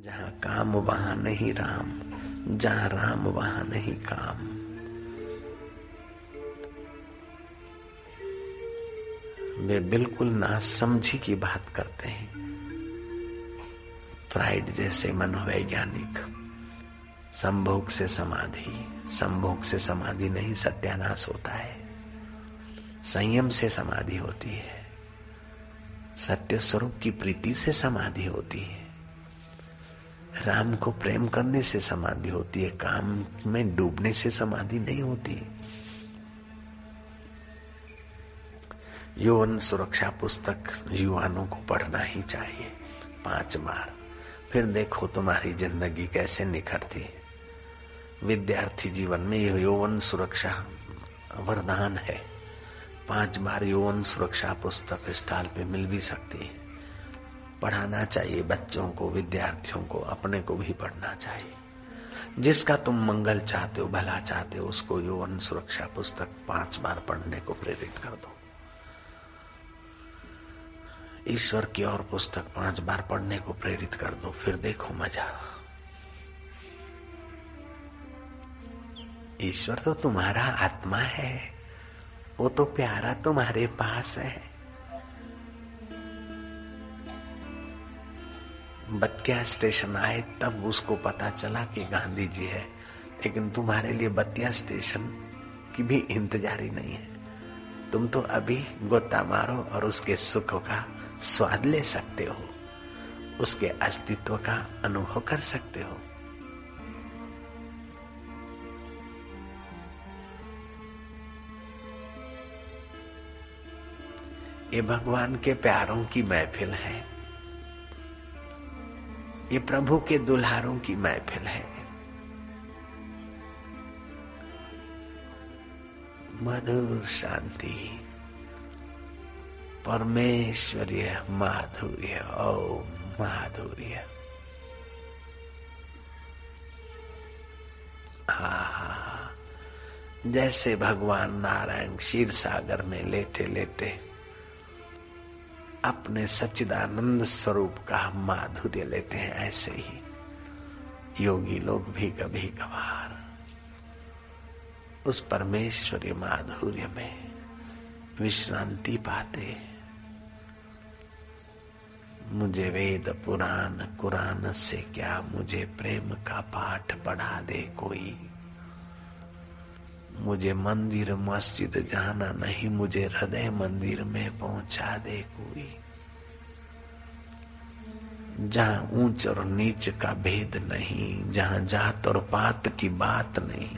जहाँ काम, वहाँ नहीं राम, जहाँ राम, वहाँ नहीं काम। वे बिल्कुल ना समझी की बात करते हैं। फ्राइड जैसे मनोवैज्ञानिक, संभोग से समाधि, संभोग से समाधि नहीं, सत्यानाश होता है। संयम से समाधि होती है। सत्य स्वरूप की प्रीति से समाधि होती है। राम को प्रेम करने से समाधि होती है, काम में डूबने से समाधि नहीं होती। यौवन सुरक्षा पुस्तक युवानों को पढ़ना ही चाहिए, पाँच बार फिर देखो तुम्हारी ज़िंदगी कैसे निखरती। विद्यार्थी जीवन में यौवन सुरक्षा वरदान है। पाँच बार यौवन सुरक्षा पुस्तक स्टॉल पे मिल भी सकती है। पढ़ाना चाहिए, बच्चों को, विद्यार्थियों को, अपने को भी पढ़ना चाहिए। जिसका तुम मंगल चाहते हो, भला चाहते हो, उसको यौवन सुरक्षा पुस्तक पाँच बार पढ़ने को प्रेरित कर दो। ईश्वर की और पुस्तक पाँच बार पढ़ने को प्रेरित कर दो, फिर देखो मज़ा। ईश्वर तो तुम्हारा आत्मा है, वो तो प्यारा तुम्हारे पास है। बतिया स्टेशन आए, तब उसको पता चला कि गांधी जी है। लेकिन तुम्हारे लिए बतिया स्टेशन की भी इंतजारी नहीं है। तुम तो अभी गोता मारो और उसके सुख का स्वाद ले सकते हो। उसके अस्तित्व का अनुभव कर सकते हो। ये भगवान के प्यारों की महफिल है। ये प्रभु के दुल्हारों की महफिल है। मधुर शांति, परमेश्वरीय माधुर्य, ओ माधुर्य। हा हा जैसे भगवान नारायण क्षीर सागर में लेटे लेटे अपने सच्चिदानंद स्वरूप का माधुर्य लेते हैं, ऐसे ही योगी लोग भी कभी कभार उस परमेश्वरी माधुर्य में विश्रांति पाते मुझे वेद पुराण, कुरान से क्या मुझे प्रेम का पाठ पढ़ा दे कोई? मुझे मंदिर मस्जिद जाना नहीं, मुझे हृदय मंदिर में पहुँचा दे कोई। जहाँ ऊंच और नीच का भेद नहीं, जहाँ जात और पात की बात नहीं।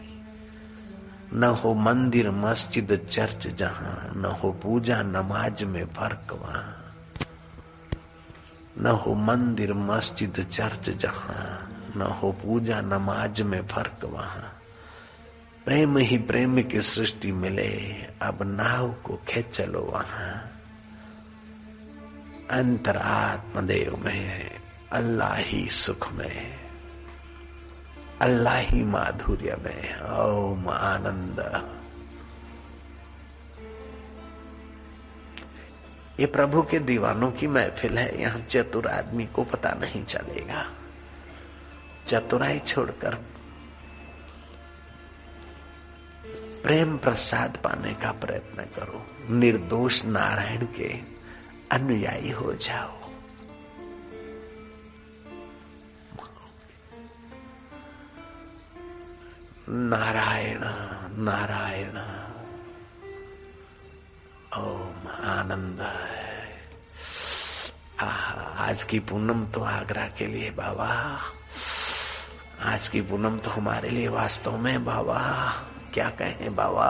न हो मंदिर, मस्जिद, चर्च जहाँ, न हो पूजा, नमाज़ में फ़र्क वहाँ। न हो मंदिर, मस्जिद, चर्च जहाँ, न हो पूजा, नमाज़ में फ़र्क वहाँ। प्रेम ही प्रेम की सृष्टि मिले। अब नाव को खेच चलो वहाँ। अंतरात्मदेव में, अल्लाह ही सुख में, अल्लाह ही माधुर्य में। ओम आनंद ये प्रभु के दीवानों की महफिल है। यहाँ चतुर आदमी को पता नहीं चलेगा। चतुराई छोड़कर प्रेम प्रसाद पाने का प्रयत्न करो। निर्दोष नारायण के अनुयायी हो जाओ। नारायण नारायण, ओम आनंद। आज की पूनम तो आगरा के लिए बाबा। आज की पूनम तो हमारे लिए वास्तव में बाबा। क्या कहें बाबा?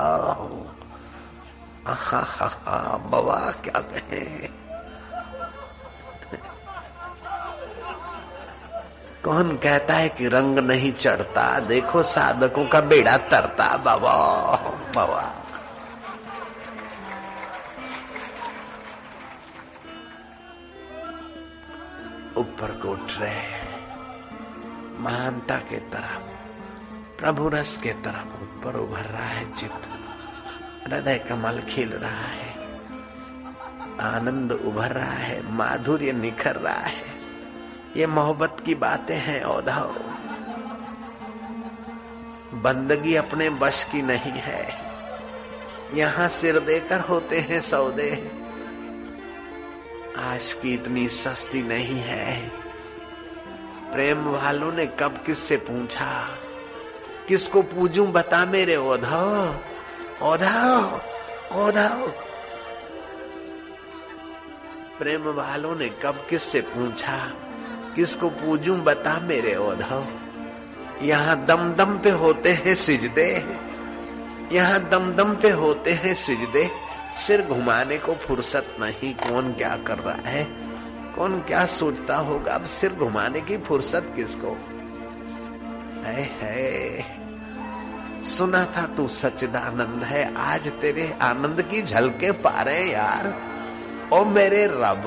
बाबा, क्या कहें? कौन कहता है कि रंग नहीं चढ़ता? देखो साधकों का बेड़ा तरता बाबा बाबा। ऊपर को उठ रहे महानता के तरफ़। प्रभु रस के तरफ़ ऊपर उभर रहा है चित्त। हृदय कमल खिल रहा है। आनंद उभर रहा है, माधुर्य निखर रहा है। ये मोहब्बत की बातें हैं औधव बंदगी अपने बश की नहीं है। यहाँ सिर देकर होते हैं सौदे। आज की इतनी सस्ती नहीं है। प्रेम वालों ने कब किससे पूछा? किसको पूजू बता मेरे ओधव ओधव ओधव प्रेम वालों ने कब किससे पूछा? किसको पूजू बता मेरे ओधव यहाँ दम दम पे होते हैं सिजदे। यहाँ दम दम पे होते हैं सिजदे। सिर घुमाने को फुर्सत नहीं। कौन क्या कर रहा है? कौन क्या सोचता होगा? अब सिर घुमाने की फुर्सत किसको? है, है। सुना था तू सचिदानंद है आज तेरे आनंद की झलके पा रहे यार। ओ मेरे रब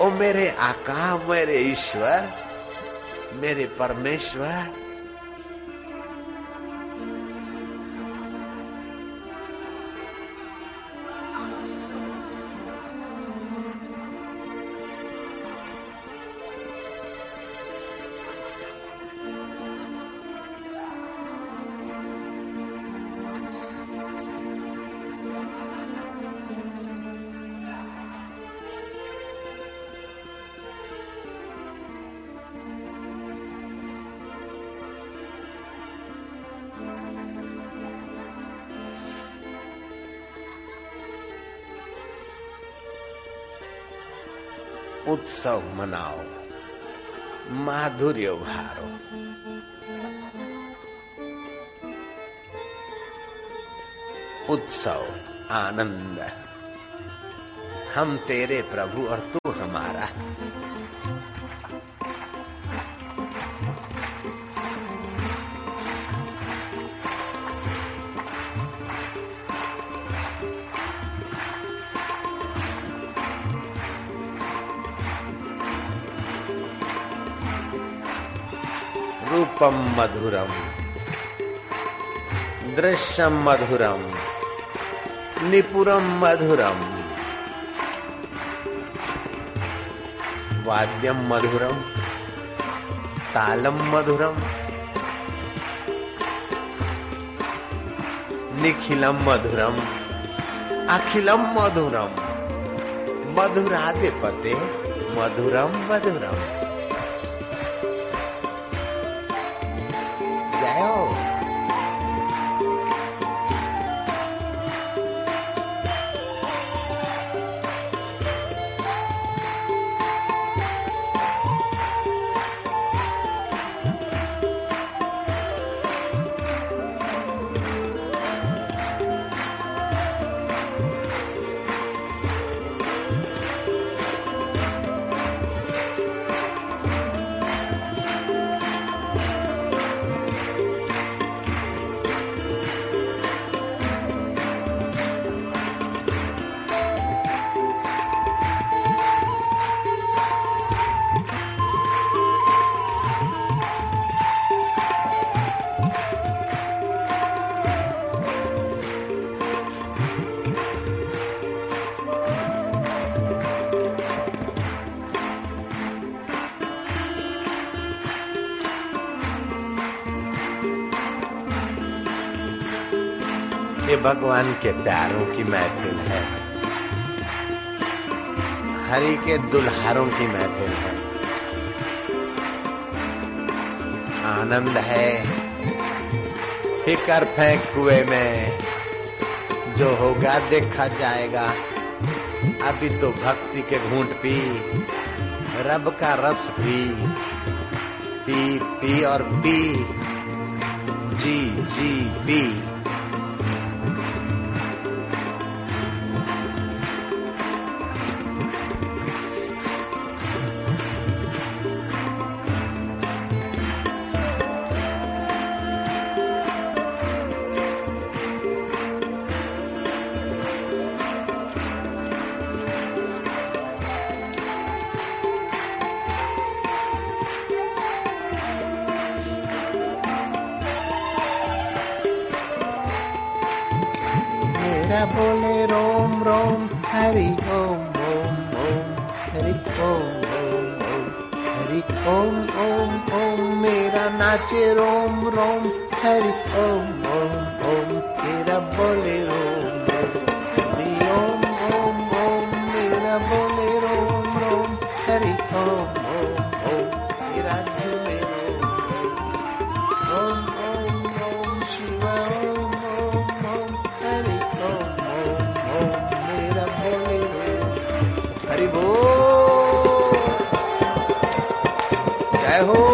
ओ मेरे आका मेरे ईश्वर मेरे परमेश्वर उत्सव मनाओ। माधुर्य भारो उत्सव आनंद। हम तेरे प्रभु और तू हमारा। रूपम मधुरम दृश्यम मधुरम निपुरम मधुरम वाद्यम मधुरम तालम मधुरम निखिलम मधुरम अखिलम मधुरम मधुराधिपते मधुरम मधुरम ये भगवान के प्यारों की महफिल है। हरि के दुल्हारों की महफिल है। आनंद है। फिकर फेंक कुएँ में। जो होगा देखा जाएगा। अभी तो भक्ति के घूंट पी, रब का रस पी। पी पी और पी। जी जी, पी। हरि बोल। जय हो।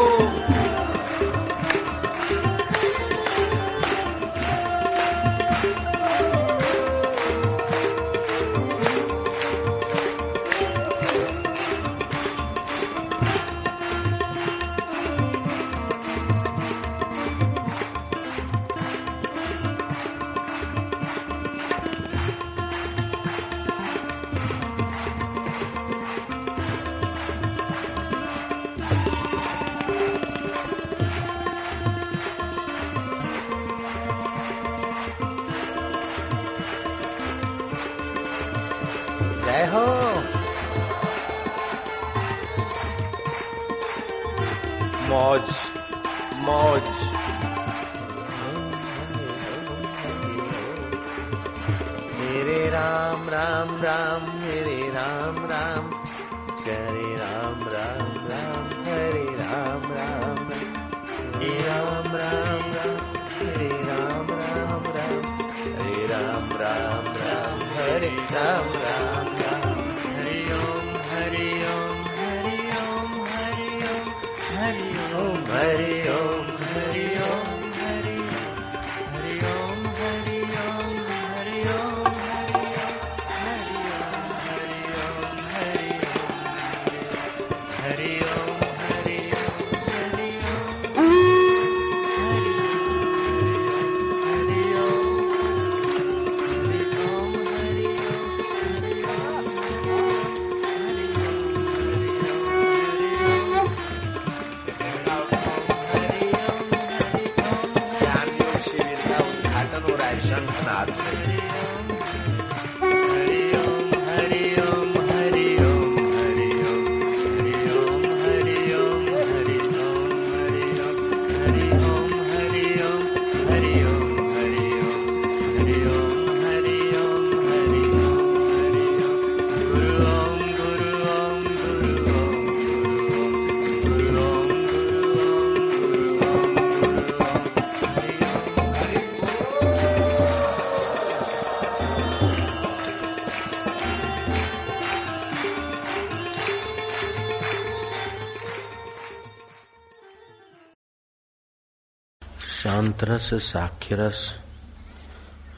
रस, साख्य रस,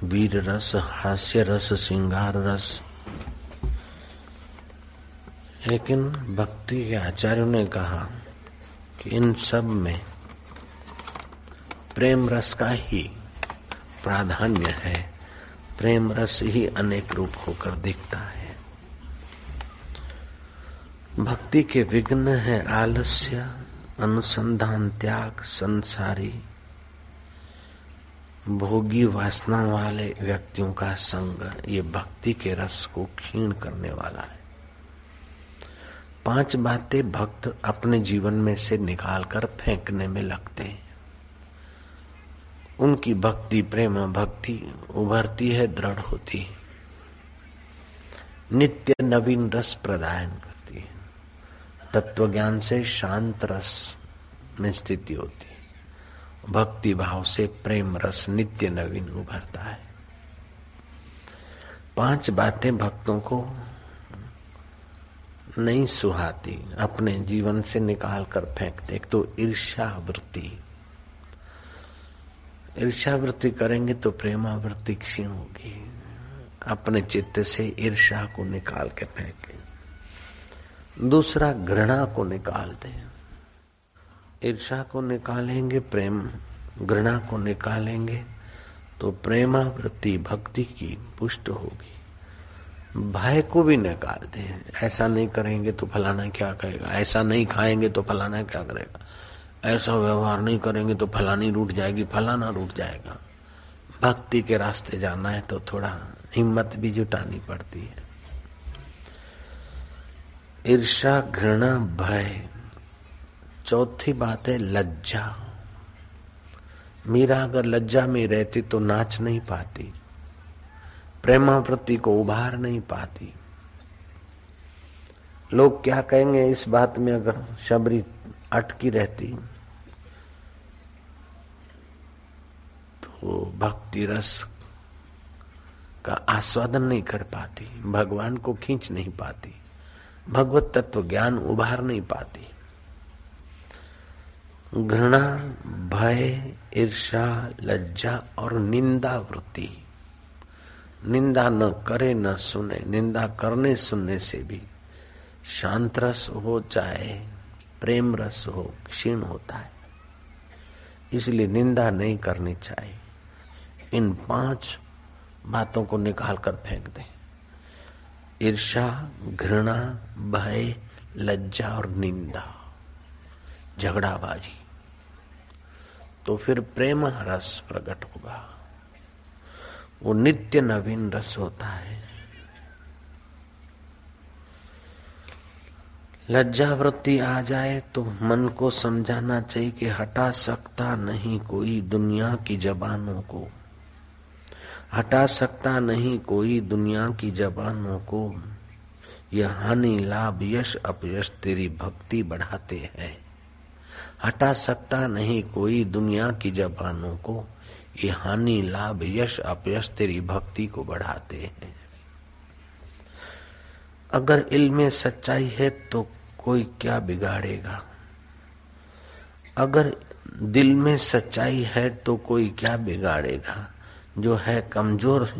वीर रस, हास्य रस श्रृंगार रस। लेकिन भक्ति के आचार्यों ने कहा कि इन सब में प्रेम रस का ही प्राधान्य है। प्रेम रस ही अनेक रूप होकर दिखता है। भक्ति के विघ्न है आलस्य, अनुसंधान, त्याग, संसारी। भोगी वासना वाले व्यक्तियों का संग ये भक्ति के रस को क्षीण करने वाला है। पाँच बातें भक्त अपने जीवन में से निकालकर फेंकने में लगते हैं। उनकी भक्ति, प्रेम भक्ति उभरती है, दृढ़ होती है। नित्य नवीन रस प्रदान करती है। तत्व ज्ञान से शांत रस में स्थिति होती है। भक्ति भाव से प्रेम रस नित्य नवीन उभरता है। पाँच बातें भक्तों को नहीं सुहाती, अपने जीवन से निकाल कर फेंकते। एक तो ईर्षा वृत्ति ईर्षा वृत्ति करेंगे तो प्रेमावृत्ति क्षीण होगी। अपने चित्त से ईर्षा को निकाल के फेंके। दूसरा घृणा को निकाल दें। ईर्षा को निकालेंगे, प्रेम घृणा को निकालेंगे तो प्रेमावृत्ति भक्ति की पुष्ट होगी। भय को भी निकाल दें ऐसा नहीं करेंगे तो फलाना क्या कहेगा ऐसा नहीं खाएँगे तो फलाना क्या करेगा? ऐसा व्यवहार नहीं करेंगे तो फलानी रूट जाएगी, फलाना रूट जाएगा। भक्ति के रास्ते जाना है तो थोड़ा हिम्मत भी जुटानी पड़ती है। ईर्षा घृणा, भय चौथी बात है लज्जा। मीरा अगर लज्जा में रहती तो नाच नहीं पाती प्रेमावृत्ति को उभार नहीं पाती। लोग क्या कहेंगे, इस बात में अगर शबरी अटकी रहती तो भक्ति रस का आस्वादन नहीं कर पाती, भगवान को खींच नहीं पाती, भगवत तत्व ज्ञान उभार नहीं पाती। घृणा, भय ईर्षा लज्जा और निंदा वृत्ति निंदा न करे, न सुने, निंदा करने, सुनने से भी शांत रस हो चाहे, प्रेम रस हो, क्षीण होता है। इसलिए निंदा नहीं करनी चाहिए। इन पाँच बातों को निकाल कर फेंक दें। ईर्षा घृणा, भय, लज्जा और निंदा। झगड़ाबाजी। तो फिर प्रेम रस प्रकट होगा। वो नित्य नवीन रस होता है। लज्जा वृत्ति आ जाए तो मन को समझाना चाहिए कि हटा सकता नहीं कोई दुनिया की जबानों को। हटा सकता नहीं कोई दुनिया की जबानों को। यह हानि, लाभ, यश, अपयश तेरी भक्ति बढ़ाते हैं। हटा सकता नहीं कोई दुनिया की जबानों को। ये हानि, लाभ, यश, अपयश तेरी भक्ति को बढ़ाते हैं। अगर इल्म सच्चाई है तो कोई क्या बिगाड़ेगा? अगर दिल में सच्चाई है तो कोई क्या बिगाड़ेगा? जो है कमज़ोर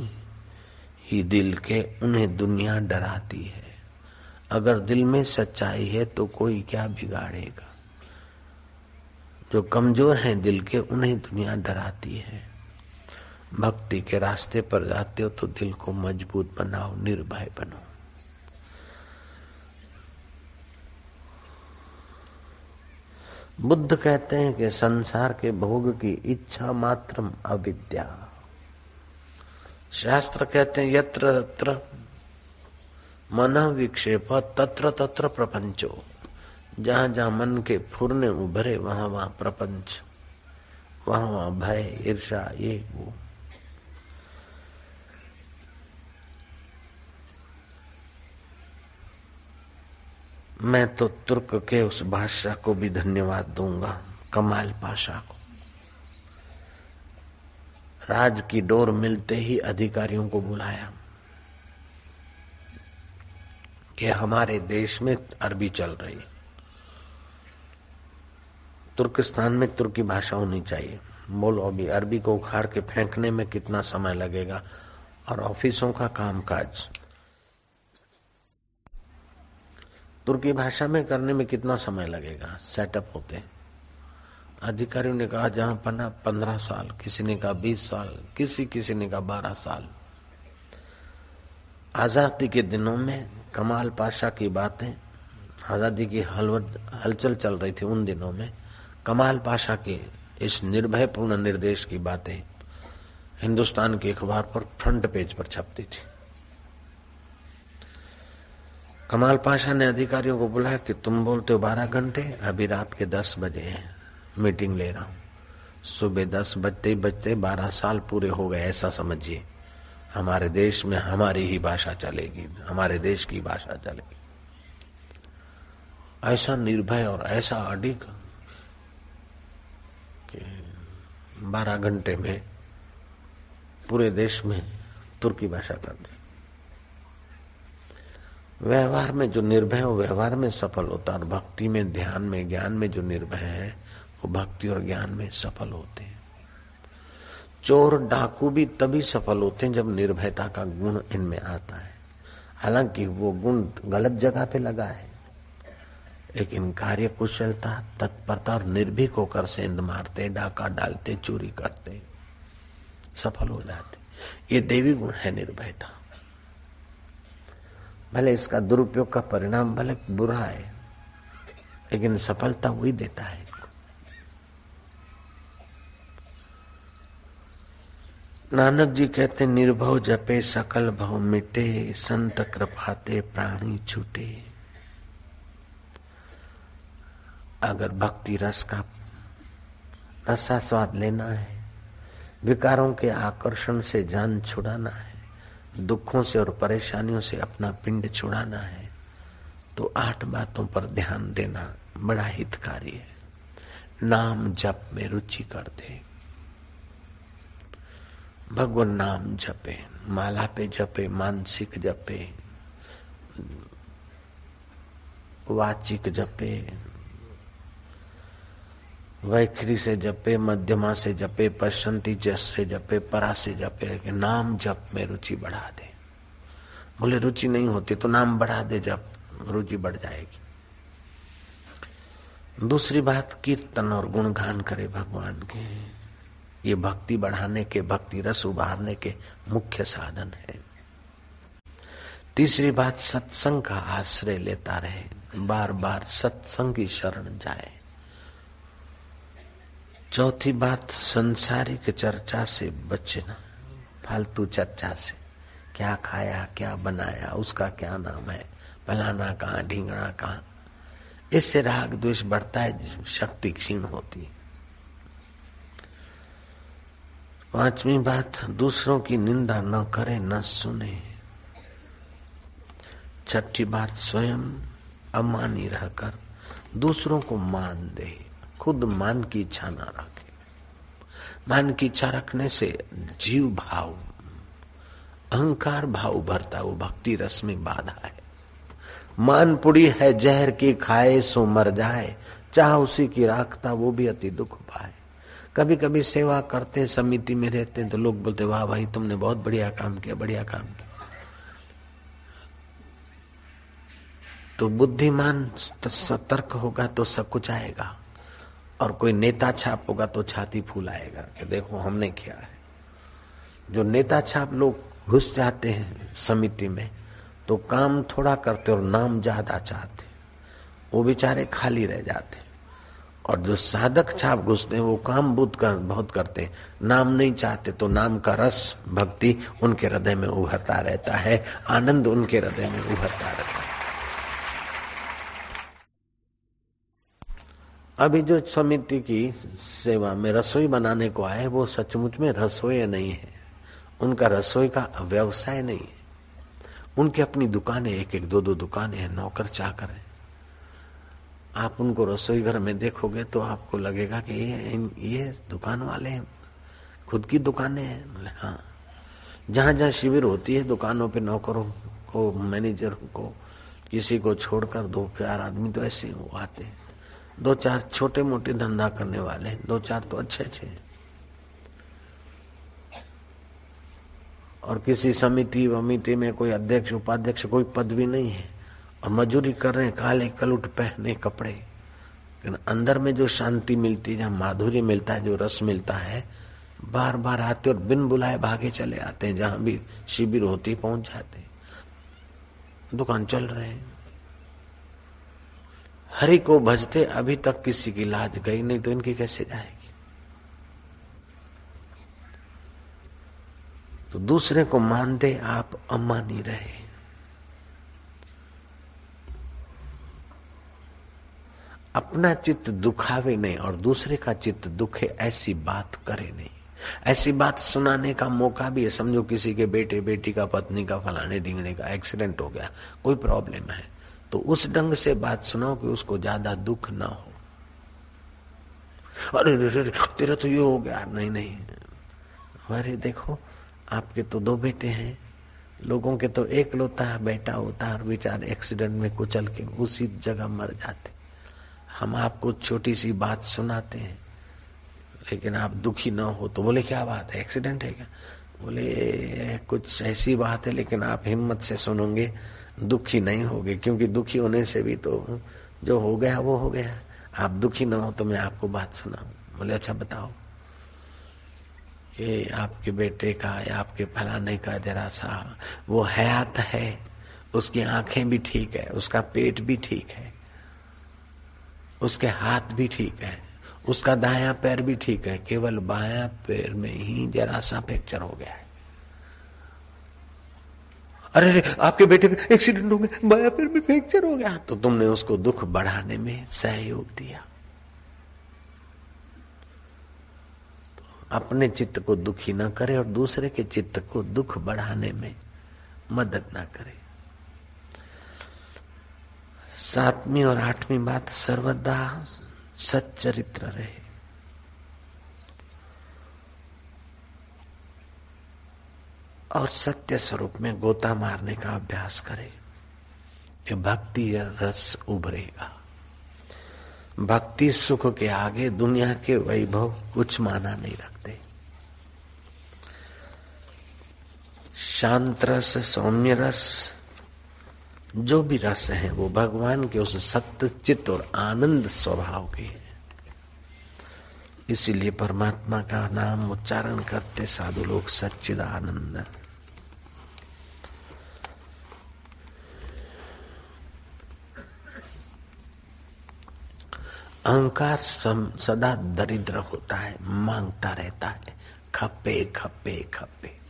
ही दिल के, उन्हें दुनिया डराती है। अगर दिल में सच्चाई है तो कोई क्या बिगाड़ेगा? जो कमज़ोर हैं दिल के, उन्हें दुनिया डराती है। भक्ति के रास्ते पर जाते हो तो दिल को मज़बूत बनाओ, निर्भय बनो। बुद्ध कहते हैं कि संसार के भोग की इच्छा मात्र अविद्या। शास्त्र कहते हैं, यत्र तत्र मन विक्षेप, तत्र तत्र प्रपंचो। जहाँ जहाँ मन के फुरने उभरे, वहाँ वहाँ प्रपंच, वहाँ वहाँ भय ईर्षा ये वो। मैं तो तुर्क के उस भाषा को भी धन्यवाद दूँगा, कमाल पाशा को। राज की डोर मिलते ही अधिकारियों को बुलाया कि हमारे देश में अरबी चल रही तुर्किस्तान में तुर्की भाषा होनी चाहिए। बोलो अभी अरबी को उखाड़ के फेंकने में कितना समय लगेगा और ऑफिसों का कामकाज। तुर्की भाषा में करने में कितना समय लगेगा? सेटअप होते अधिकारियों ने कहा, जहाँ पना पंद्रह साल, किसी ने कहा बीस साल, किसी किसी ने कहा बारह साल। आज़ादी के दिनों में कमाल पाशा की बातें, आज़ादी की हलचल चल रही थी उन दिनों में। कमाल पाशा के इस निर्भय पूर्ण निर्देश की बातें हिंदुस्तान के अखबार पर फ्रंट पेज पर छपती थी। कमाल पाशा ने अधिकारियों को बुलाया कि तुम बोलते हो बारह घंटे, अभी रात के दस बजे हैं, मीटिंग ले रहा हूँ। सुबह दस बजते ही बजते बारह साल पूरे हो गए, ऐसा समझिए। हमारे देश में हमारी ही भाषा चलेगी, हमारे देश की भाषा चलेगी। ऐसा निर्भय और ऐसा अडिग कि बारह घंटे में पूरे देश में तुर्की भाषा कर दी। व्यवहार में जो निर्भय हो व्यवहार में सफल होता और भक्ति में, ध्यान में, ज्ञान में जो निर्भय है, वो भक्ति और ज्ञान में सफल होते हैं। चोर, डाकू भी तभी सफल होते हैं जब निर्भयता का गुण इनमें आता है। हालाँकि वो गुण गलत जगह पे लगा है। लेकिन कार्य कुशलता तत्परता और निर्भीक होकर सेंध मारते, डाका डालते, चोरी करते, सफल हो जाते। ये देवी गुण है निर्भयता। भले इसका दुरुपयोग का परिणाम भले बुरा है, लेकिन सफलता वही देता है। नानक जी कहते, निर्भव जपे सकल भव मिटे, संत कृपाते प्राणी छूटे। अगर भक्ति रस का रसा स्वाद लेना है, विकारों के आकर्षण से जान छुड़ाना है, दुखों से और परेशानियों से अपना पिंड छुड़ाना है तो आठ बातों पर ध्यान देना बड़ा हितकारी है। नाम जप में रुचि कर दे। भगवान नाम जपे, माला पे जपे, मानसिक जपे, वाचिक जपे वैखरी से जपे, मध्यमा से जपे पशंती जस से जपे, परा से जपे, लेकिन नाम जप में रुचि बढ़ा दे। बोले, रुचि नहीं होती तो नाम बढ़ा दे जब रुचि बढ़ जाएगी। दूसरी बात, कीर्तन और गुणगान करे भगवान के। ये भक्ति बढ़ाने के, भक्ति रस उभारने के मुख्य साधन है। तीसरी बात, सत्संग का आश्रय लेता रहे। बार बार सत्संग की शरण जाए। चौथी बात, संसारिक चर्चा से बचना, फालतू चर्चा से। क्या खाया, क्या बनाया, उसका क्या नाम है? फलाना कहाँ ढींगना कहाँ? इससे राग द्वेष बढ़ता है, शक्ति क्षीण होती है। पांचवी बात, दूसरों की निंदा न करे, न सुने। छठी बात, स्वयं अमानी रहकर दूसरों को मान दे। खुद मान की इच्छा ना रखे। मान की इच्छा रखने से जीव भाव, अहंकार भाव भरता वो भक्ति रस में बाधा है। मान पुड़ी है, जहर की खाए सो मर जाए, चाह उसी की राखता, वो भी अति दुख पाए। कभी कभी सेवा करते, समिति में रहते हैं तो लोग बोलते, वाह भाई, तुमने बहुत बढ़िया काम किया, बढ़िया काम किया। तो बुद्धिमान सतर्क होगा तो सब कुछ आएगा। और कोई नेता छाप होगा तो छाती फूल आएगा। कि देखो, हमने किया है? जो नेता छाप लोग घुस जाते हैं समिति में तो काम थोड़ा करते और नाम ज़्यादा चाहते। वो बेचारे खाली रह जाते। और जो साधक छाप घुसते हैं, वो काम बुद्ध कर, बहुत करते। नाम नहीं चाहते तो नाम का रस, भक्ति उनके हृदय में उभरता रहता है। आनंद उनके हृदय में उभरता रहता है। अभी जो समिति की सेवा में रसोई बनाने को आए वो सचमुच में रसोई नहीं है। उनका रसोई का व्यवसाय नहीं है। उनकी अपनी दुकानें एक एक दो दो दुकानें हैं, नौकर चाकर है। आप उनको रसोई घर में देखोगे तो आपको लगेगा कि ये ये दुकान वाले हैं, खुद की दुकानें हैं। हाँ। जहाँ जहाँ शिविर होती है, दुकानों पे नौकरों को, मैनेजर को, किसी को छोड़कर दो चार आदमी तो ऐसे ही आते दो चार छोटे मोटे धंधा करने वाले दो चार तो अच्छे अच्छे और किसी समिति वमिति में कोई अध्यक्ष, उपाध्यक्ष, कोई पदवी नहीं है। और मजूरी कर रहे हैं, काले कलुट पहने कपड़े। लेकिन अंदर में जो शांति मिलती है, जहाँ माधुर्य मिलता है, जो रस मिलता है बार बार आते और बिन बुलाए भागे चले आते हैं, जहाँ भी शिविर होती, पहुँच जाते दुकान चल रहे हैं। हरि को भजते अभी तक किसी की लाज गई नहीं तो इनकी कैसे जाएगी? तो दूसरे को मान दे आप अमानी रहे। अपना चित्त दुखावे नहीं और दूसरे का चित्त दुखे, ऐसी बात करे नहीं। ऐसी बात सुनाने का मौका भी है, समझो किसी के बेटे, बेटी का पत्नी का, फलाने ढींगने का, एक्सीडेंट हो गया, कोई प्रॉब्लम है। तो उस ढंग से बात सुनाओ कि उसको ज़्यादा दुख ना हो। अरे तेरा तो ये हो गया। नहीं नहीं। अरे, देखो, आपके तो दो बेटे हैं। लोगों के तो एक लोता है बेटा होता है और बेचारे एक्सीडेंट में कुचल के उसी जगह मर जाते। हम आपको छोटी सी बात सुनाते हैं, लेकिन आप दुखी ना हो तो बोले, क्या बात है? एक्सीडेंट है क्या? बोले, कुछ ऐसी बात है, लेकिन आप हिम्मत से सुनोगे, दुखी नहीं होगे, क्योंकि दुखी होने से भी तो जो हो गया, वो हो गया। आप दुखी ना हो तो मैं आपको बात सुनाऊ। बोले अच्छा बताओ कि आपके बेटे का या आपके फलाने का जरा सा वो हयात है, उसकी आँखें भी ठीक है, उसका पेट भी ठीक है, उसके हाथ भी ठीक है। उसका दाया पैर भी ठीक है, केवल बाया पैर में ही जरा सा फ्रैक्चर हो गया है। अरे अरे, आपके बेटे का एक्सीडेंट हो गया, बाया पैर में फ्रैक्चर हो गया। तो तुमने उसको दुख बढ़ाने में सहयोग दिया। अपने चित्त को दुखी ना करे और दूसरे के चित्त को दुख बढ़ाने में मदद ना करे। सातवीं और आठवीं बात सर्वदा सच्चरित्र रहे। और सत्य स्वरूप में गोता मारने का अभ्यास करे, कि भक्ति रस उभरेगा। भक्ति सुख के आगे दुनिया के वैभव कुछ माना नहीं रखते। शांत रस, सौम्य रस जो भी रस है, वो भगवान के उस सत्य चित्त और आनंद स्वभाव के है। इसीलिए परमात्मा का नाम उच्चारण करते साधु लोग सच्चिद आनंद अहंकार सदा दरिद्र होता है, माँगता रहता है, खपे खपे खपे।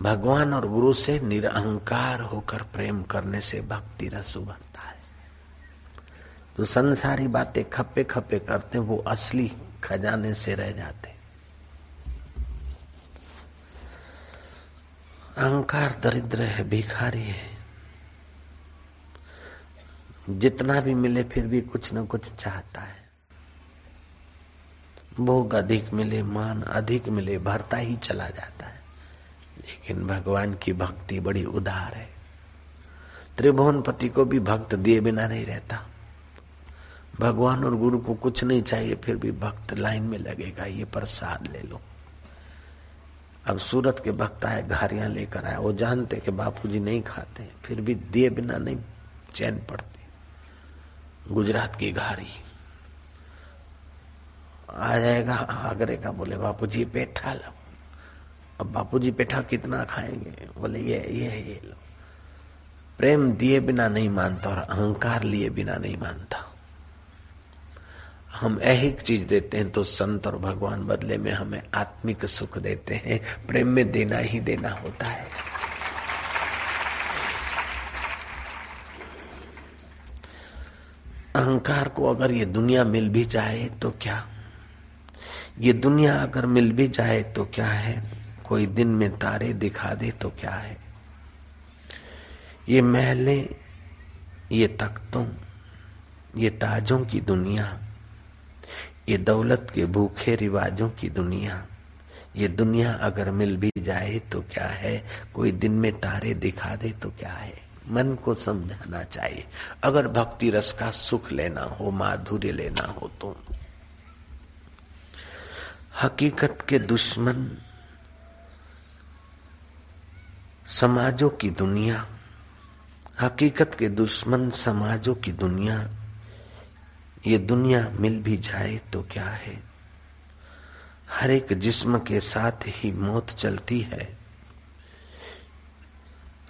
भगवान और गुरु से निरअहकार होकर प्रेम करने से भक्ति रस उभरता है। तो संसारी बातें खपे खपे करते वो असली खजाने से रह जाते अहंकार दरिद्र है, भिखारी है। जितना भी मिले फिर भी कुछ न कुछ चाहता है। भोग अधिक मिले, मान अधिक मिले, भरता ही चला जाता है। लेकिन भगवान की भक्ति बड़ी उदार है। त्रिभुवन पति को भी भक्त दिए बिना नहीं रहता। भगवान और गुरु को कुछ नहीं चाहिए, फिर भी भक्त लाइन में लगेगा, ये प्रसाद ले लो। अब सूरत के भक्त आए, घारियाँ लेकर आए, वो जानते कि बापूजी नहीं खाते, फिर भी दिए बिना नहीं चैन पड़ती। गुजरात की घारी। आ जाएगा, आगरे का बोले बापू जी पेठा लो अब बापू जी पेठा कितना खाएँगे? बोले, ये ये ये लो। प्रेम दिए बिना नहीं मानता और अहंकार लिए बिना नहीं मानता। हम ऐहिक चीज़ देते हैं तो संत और भगवान बदले में हमें आत्मिक सुख देते हैं। प्रेम में देना ही देना होता है। अहंकार को अगर ये दुनिया मिल भी जाए तो क्या? ये दुनिया अगर मिल भी जाए तो क्या है? कोई दिन में तारे दिखा दे तो क्या है? ये महले, ये तख्तों, ये ताजों की दुनिया, ये दौलत के भूखे रिवाजों की दुनिया, ये दुनिया अगर मिल भी जाए तो क्या है? कोई दिन में तारे दिखा दे तो क्या है? मन को समझाना चाहिए। अगर भक्ति रस का सुख लेना हो, माधुर्य लेना हो तो। हकीकत के दुश्मन समाजों की दुनिया, हकीकत के दुश्मन समाजों की दुनिया, ये दुनिया मिल भी जाए तो क्या है? हर एक जिस्म के साथ ही मौत चलती है।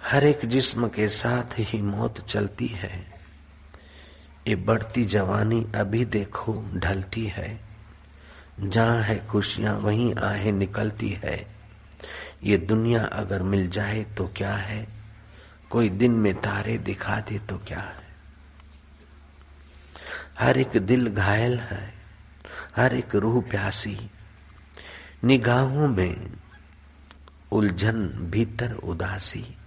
हर एक जिस्म के साथ ही मौत चलती है। ये बढ़ती जवानी अभी देखो ढलती है। जहाँ है खुशियाँ, वहीं आहे निकलती है। ये दुनिया अगर मिल जाए तो क्या है? कोई दिन में तारे दिखा दे तो क्या है? हर एक दिल घायल है, हर एक रूह प्यासी। निगाहों में उलझन भीतर उदासी।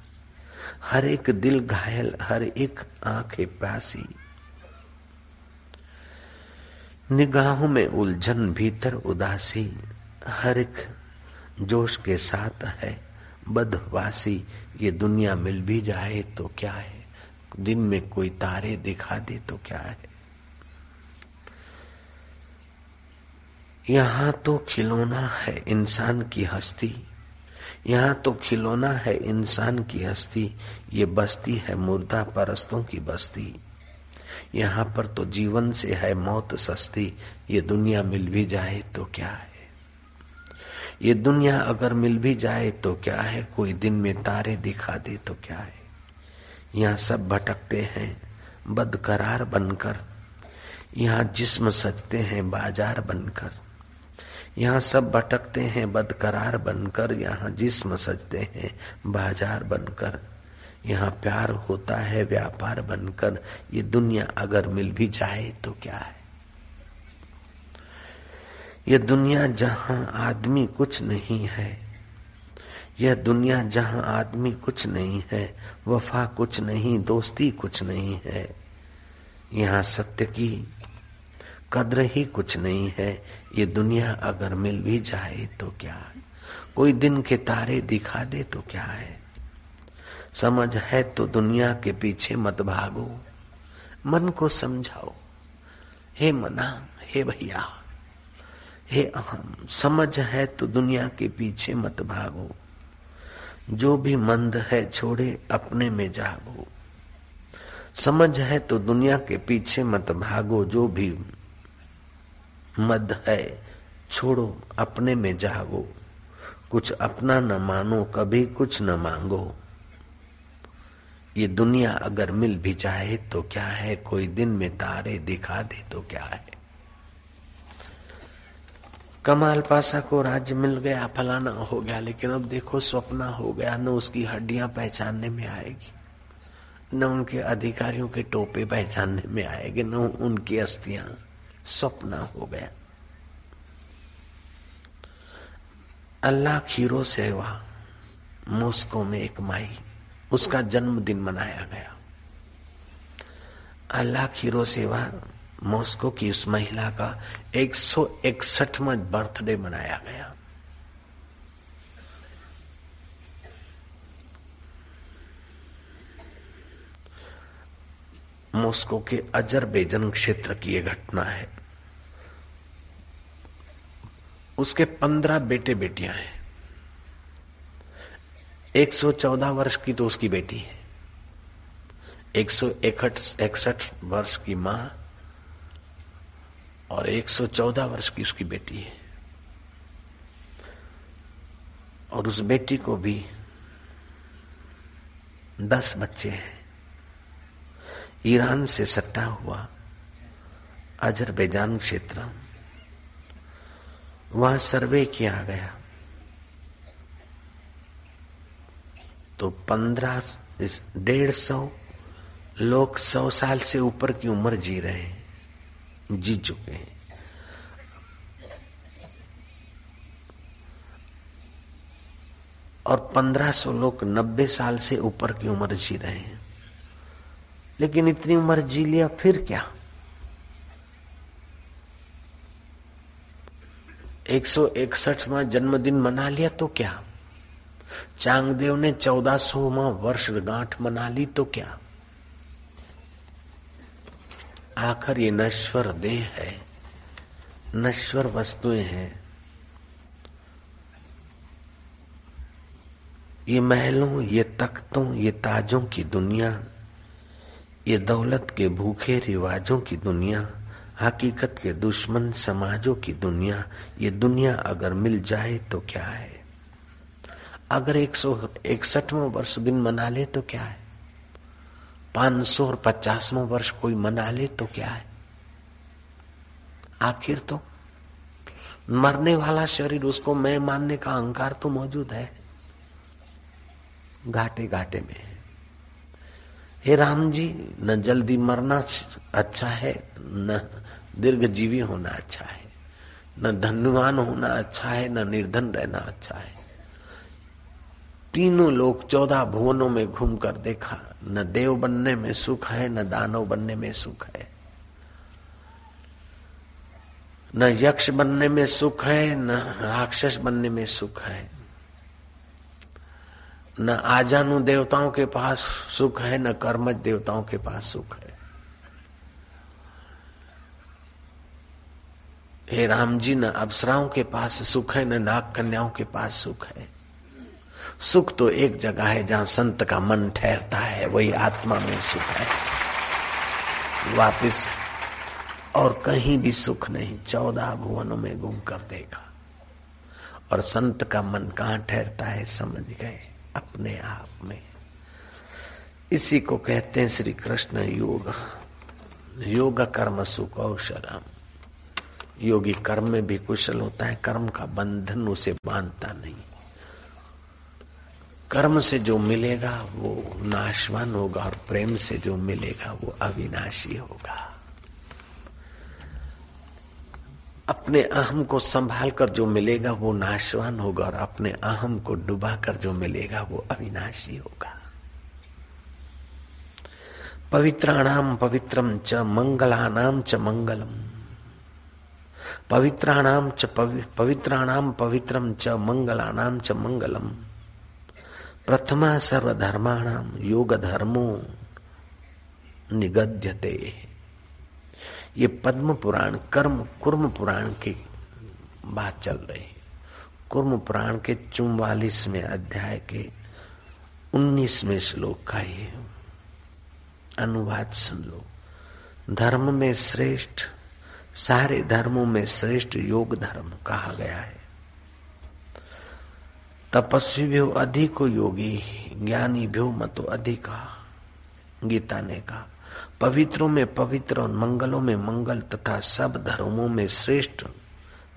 हर एक दिल घायल, हर एक आँखें प्यासी। निगाहों में उलझन भीतर उदासी। हर एक जोश के साथ है, बदवासी, ये दुनिया मिल भी जाए तो क्या है? दिन में कोई तारे दिखा दे तो क्या है? यहाँ तो खिलौना है इंसान की हस्ती। यहाँ तो खिलौना है इंसान की हस्ती। ये बस्ती है मुर्दा परस्तों की बस्ती। यहाँ पर तो जीवन से है मौत सस्ती। ये दुनिया मिल भी जाए तो क्या है? ये दुनिया अगर मिल भी जाए तो क्या है? कोई दिन में तारे दिखा दे तो क्या है? यहाँ सब भटकते हैं, बदकरार बनकर। यहाँ जिस्म सजते हैं, बाज़ार बनकर। यहाँ सब भटकते हैं, बदकरार बनकर। यहाँ जिस्म सजते हैं, बाज़ार बनकर। यहाँ प्यार होता है, व्यापार बनकर। ये दुनिया अगर मिल भी जाए तो क्या है? यह दुनिया जहाँ आदमी कुछ नहीं है, यह दुनिया जहाँ आदमी कुछ नहीं है, वफा कुछ नहीं, दोस्ती कुछ नहीं है, यहाँ सत्य की कद्र ही कुछ नहीं है, ये दुनिया अगर मिल भी जाए तो क्या? है कोई दिन के तारे दिखा दे तो क्या है? समझ है तो दुनिया के पीछे मत भागो, मन को समझाओ, हे मना हे भैया। हे अहम, समझ है तो दुनिया के पीछे मत भागो। जो भी मंद है छोड़े, अपने में जागो। समझ है तो दुनिया के पीछे मत भागो, जो भी मद है छोड़ो, अपने में जागो। कुछ अपना न मानो, कभी कुछ न मांगो। ये दुनिया अगर मिल भी जाए तो क्या है? कोई दिन में तारे दिखा दे तो क्या है? कमाल पासा को राज्य मिल गया, फलाना हो गया, लेकिन अब देखो स्वप्न हो गया, न उसकी हड्डियाँ पहचानने में आएगी, न उनके अधिकारियों के टोपे पहचानने में आएँगे, न उनकी अस्थियाँ। स्वप्न हो गया। अल्लाह खीरो सेवा, मॉस्को में एक माई, उसका जन्मदिन मनाया गया। अल्लाह खीरो सेवा मॉस्को की उस महिला का एक सौ इकसठवा बर्थडे मनाया गया। मॉस्को के अजरबेजन क्षेत्र की यह घटना है। उसके पंद्रह बेटे बेटियाँ हैं 114 वर्ष की तो उसकी बेटी है। एक सौ इकसठ वर्ष की माँ और 114 वर्ष की उसकी बेटी है। और उस बेटी को भी दस बच्चे हैं। ईरान से सट्टा हुआ अजरबैजान क्षेत्र, वहाँ सर्वे किया गया। तो पंद्रह, डेढ़ सौ लोग सौ साल से ऊपर की उम्र जी रहे हैं। जी चुके हैं। और पंद्रह सौ लोग नब्बे साल से ऊपर की उम्र जी रहे हैं। लेकिन इतनी उम्र जी लिया फिर क्या? एक सौ इकसठवा जन्मदिन मना लिया तो क्या? चांगदेव ने चौदह सौवा वर्ष गांठ मना ली तो क्या? आखिर ये नश्वर देह है। नश्वर वस्तुएँ हैं। ये महलों, ये तख्तों, ये ताजों की दुनिया, ये दौलत के भूखे रिवाजों की दुनिया, हकीकत के दुश्मन समाजों की दुनिया, ये दुनिया अगर मिल जाए तो क्या है? अगर एक सौ इकसठवा वर्ष दिन मना ले तो क्या है? पाँच सौ और पचासवा वर्ष कोई मना ले तो क्या है? आखिर तो मरने वाला शरीर, उसको मैं मानने का अहंकार तो मौजूद है। घाटे घाटे में हे। राम जी, न जल्दी मरना अच्छा है, न दीर्घ जीवी होना अच्छा है, न धनवान होना अच्छा है, न निर्धन रहना अच्छा है। तीनों लोग चौदह भुवनों में घूम कर देखा। न देव बनने में सुख है, न दानव बनने में सुख है। न यक्ष बनने में सुख है, न राक्षस बनने में सुख है। न आजानु देवताओं के पास सुख है, न कर्मज देवताओं के पास सुख है। हे राम जी, न अप्सराओं के पास सुख है, न नाग कन्याओं के पास सुख है। सुख तो एक जगह है जहाँ संत का मन ठहरता है, वही आत्मा में सुख है। वापिस और कहीं भी सुख नहीं, चौदह भुवनों में घूम कर देगा और संत का मन कहाँ ठहरता है समझ गए, अपने आप में। इसी को कहते हैं श्री कृष्ण योग। योग कर्म सुख सुकौशलम योगी कर्म में भी कुशल होता है, कर्म का बंधन उसे बांधता नहीं। कर्म से जो मिलेगा वो नाशवान होगा और प्रेम से जो मिलेगा वो अविनाशी होगा। अपने अहम को संभाल कर जो मिलेगा वो नाशवान होगा और अपने अहम को डुबा कर जो मिलेगा वो अविनाशी होगा। पवित्राणाम पवित्रम च मंगलानाम च मंगलम। पवित्राणाम च पवित्राणाम पवित्रम च मंगलानाम च मंगलम। प्रथमा सर्वधर्माणाम योग धर्मो निगद्यते। ये पद्म पुराण कर्म कुर्म पुराण की बात चल रही है। कुर्म पुराण के चुम्वालीसवें अध्याय के उन्नीसवें श्लोक का ये अनुवाद सुन लो। धर्म में श्रेष्ठ, सारे धर्मों में श्रेष्ठ योग धर्म कहा गया है। तपस्वी भी अधिक योगी, ज्ञानी भी मतो अधिका, गीता ने कहा। पवित्रों में पवित्र और मंगलों में मंगल तथा सब धर्मों में श्रेष्ठ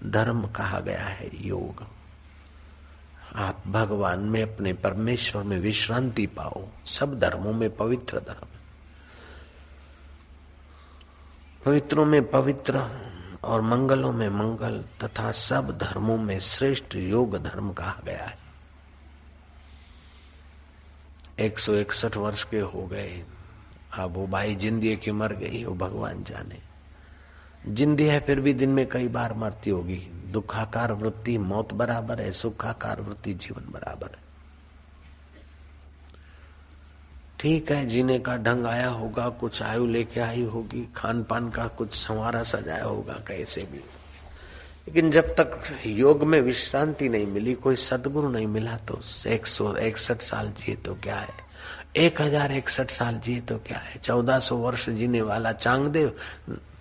धर्म कहा गया है, योग। आप भगवान में, अपने परमेश्वर में विश्रांति पाओ, सब धर्मों में पवित्र धर्म। पवित्रों में पवित्र और मंगलों में मंगल तथा सब धर्मों में श्रेष्ठ योग धर्म कहा गया है। एक सौ इकसठ वर्ष के हो गए। अब वो बाई जिंदी की मर गई, वो भगवान जाने। जिंदी है फिर भी दिन में कई बार मरती होगी। दुखाकार वृत्ति, मौत बराबर है, सुखाकार वृत्ति, जीवन बराबर है। ठीक है, जीने का ढंग आया होगा, कुछ आयु लेके आई होगी खान पान का कुछ संवारा सजाया होगा, कैसे भी। लेकिन जब तक योग में विश्रांति नहीं मिली, कोई सदगुरु नहीं मिला तो एक सौ इकसठ साल जिए तो क्या है? एक हज़ार इकसठ साल जिए तो क्या है? चौदह सौ वर्ष जीने वाला चांगदेव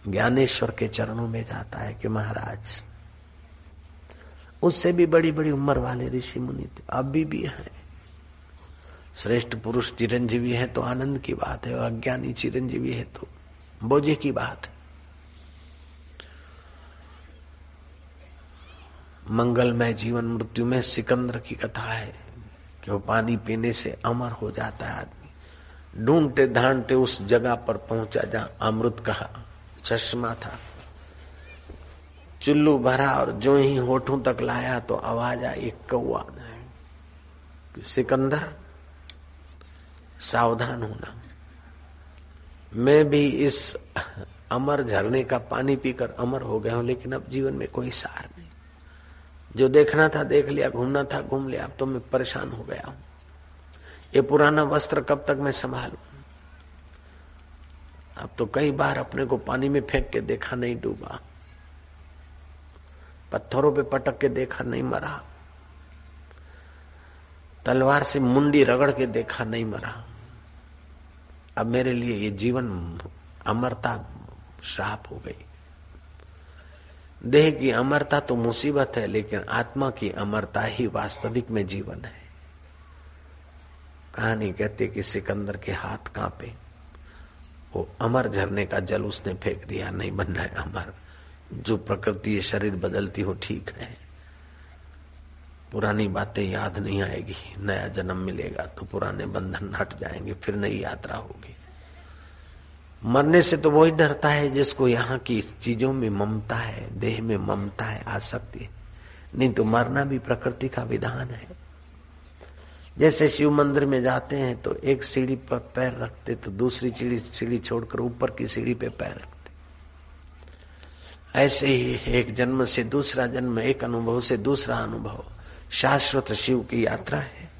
ज्ञानेश्वर के चरणों में जाता है कि महाराज, उससे भी बड़ी बड़ी उम्र वाले ऋषि मुनि थे अभी भी हैं। श्रेष्ठ पुरुष चिरंजीवी है तो आनंद की बात है और अज्ञानी चिरंजीवी है तो बोझे की बात है। मंगलमय जीवन मृत्यु में सिकंदर की कथा है कि वो पानी पीने से अमर हो जाता है आदमी। ढूंढते ढांढते उस जगह पर पहुँचा जहाँ अमृत कहा चश्मा था। चुल्लू भरा और जो ही होठों तक लाया तो आवाज़ आई कौआ सिकंदर, सावधान होना। मैं भी इस अमर झरने का पानी पीकर अमर हो गया हूँ, लेकिन अब जीवन में कोई सार नहीं। जो देखना था देख लिया, घूमना था घूम लिया। अब तो मैं परेशान हो गया हूँ। ये पुराना वस्त्र कब तक मैं संभालू? अब तो कई बार अपने को पानी में फेंक के देखा नहीं डूबा। पत्थरों पे पटक के देखा नहीं मरा। तलवार से मुंडी रगड़ के देखा नहीं मरा। अब मेरे लिए ये जीवन अमरता श्राप हो गई। देह की अमरता तो मुसीबत है, लेकिन आत्मा की अमरता ही वास्तविक में जीवन है। कहानी कहते कि सिकंदर के हाथ कांपे। वो अमर झरने का जल उसने फेंक दिया, नहीं बनना है अमर। जो प्रकृति शरीर बदलती हो, ठीक है। पुरानी बातें याद नहीं आएगी, नया जन्म मिलेगा तो पुराने बंधन हट जाएँगे, फिर नई यात्रा होगी। मरने से तो वही डरता है जिसको यहाँ की चीज़ों में ममता है, देह में ममता है, आसक्ति है। नहीं तो मरना भी प्रकृति का विधान है। जैसे शिव मंदिर में जाते हैं तो एक सीढ़ी पर पैर रखते तो दूसरी सीढ़ी सीढ़ी छोड़कर ऊपर की सीढ़ी पे पैर रखते। ऐसे ही एक जन्म से दूसरा जन्म, एक अनुभव से दूसरा अनुभव। शाश्वत शिव की यात्रा है।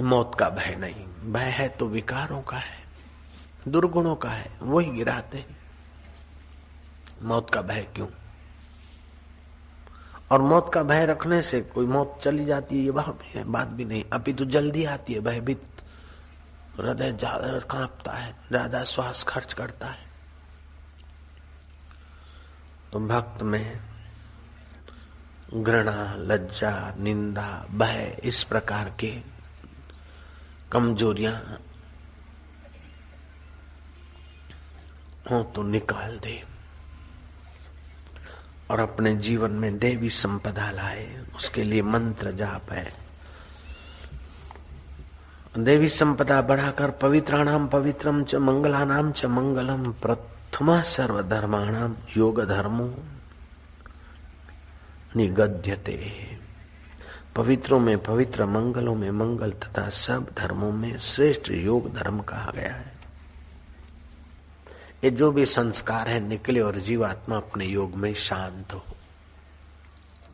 मौत का भय नहीं। भय है तो विकारों का है, दुर्गुणों का है, वही गिराते हैं। मौत का भय क्यों? और मौत का भय रखने से कोई मौत चली जाती है, ये बात है, बात भी नहीं। अभी तो जल्दी आती है, भयभीत। हृदय ज़्यादा कांपता है, ज़्यादा श्वास खर्च करता है। तो भक्त में घृणा, लज्जा, निंदा, भय इस प्रकार के कमजोरियाँ हो तो निकाल दे और अपने जीवन में देवी संपदा लाए, उसके लिए मंत्र जाप है। देवी संपदा बढ़ाकर पवित्राणाम पवित्रम च मंगलानाम च मंगलम, प्रथमा सर्वधर्माणाम योग धर्मो निगद्यते। पवित्रों में, पवित्र मंगलों में, मंगल तथा सब धर्मों में श्रेष्ठ योग धर्म कहा गया है। ये जो भी संस्कार है, निकले और जीवात्मा अपने योग में शांत हो,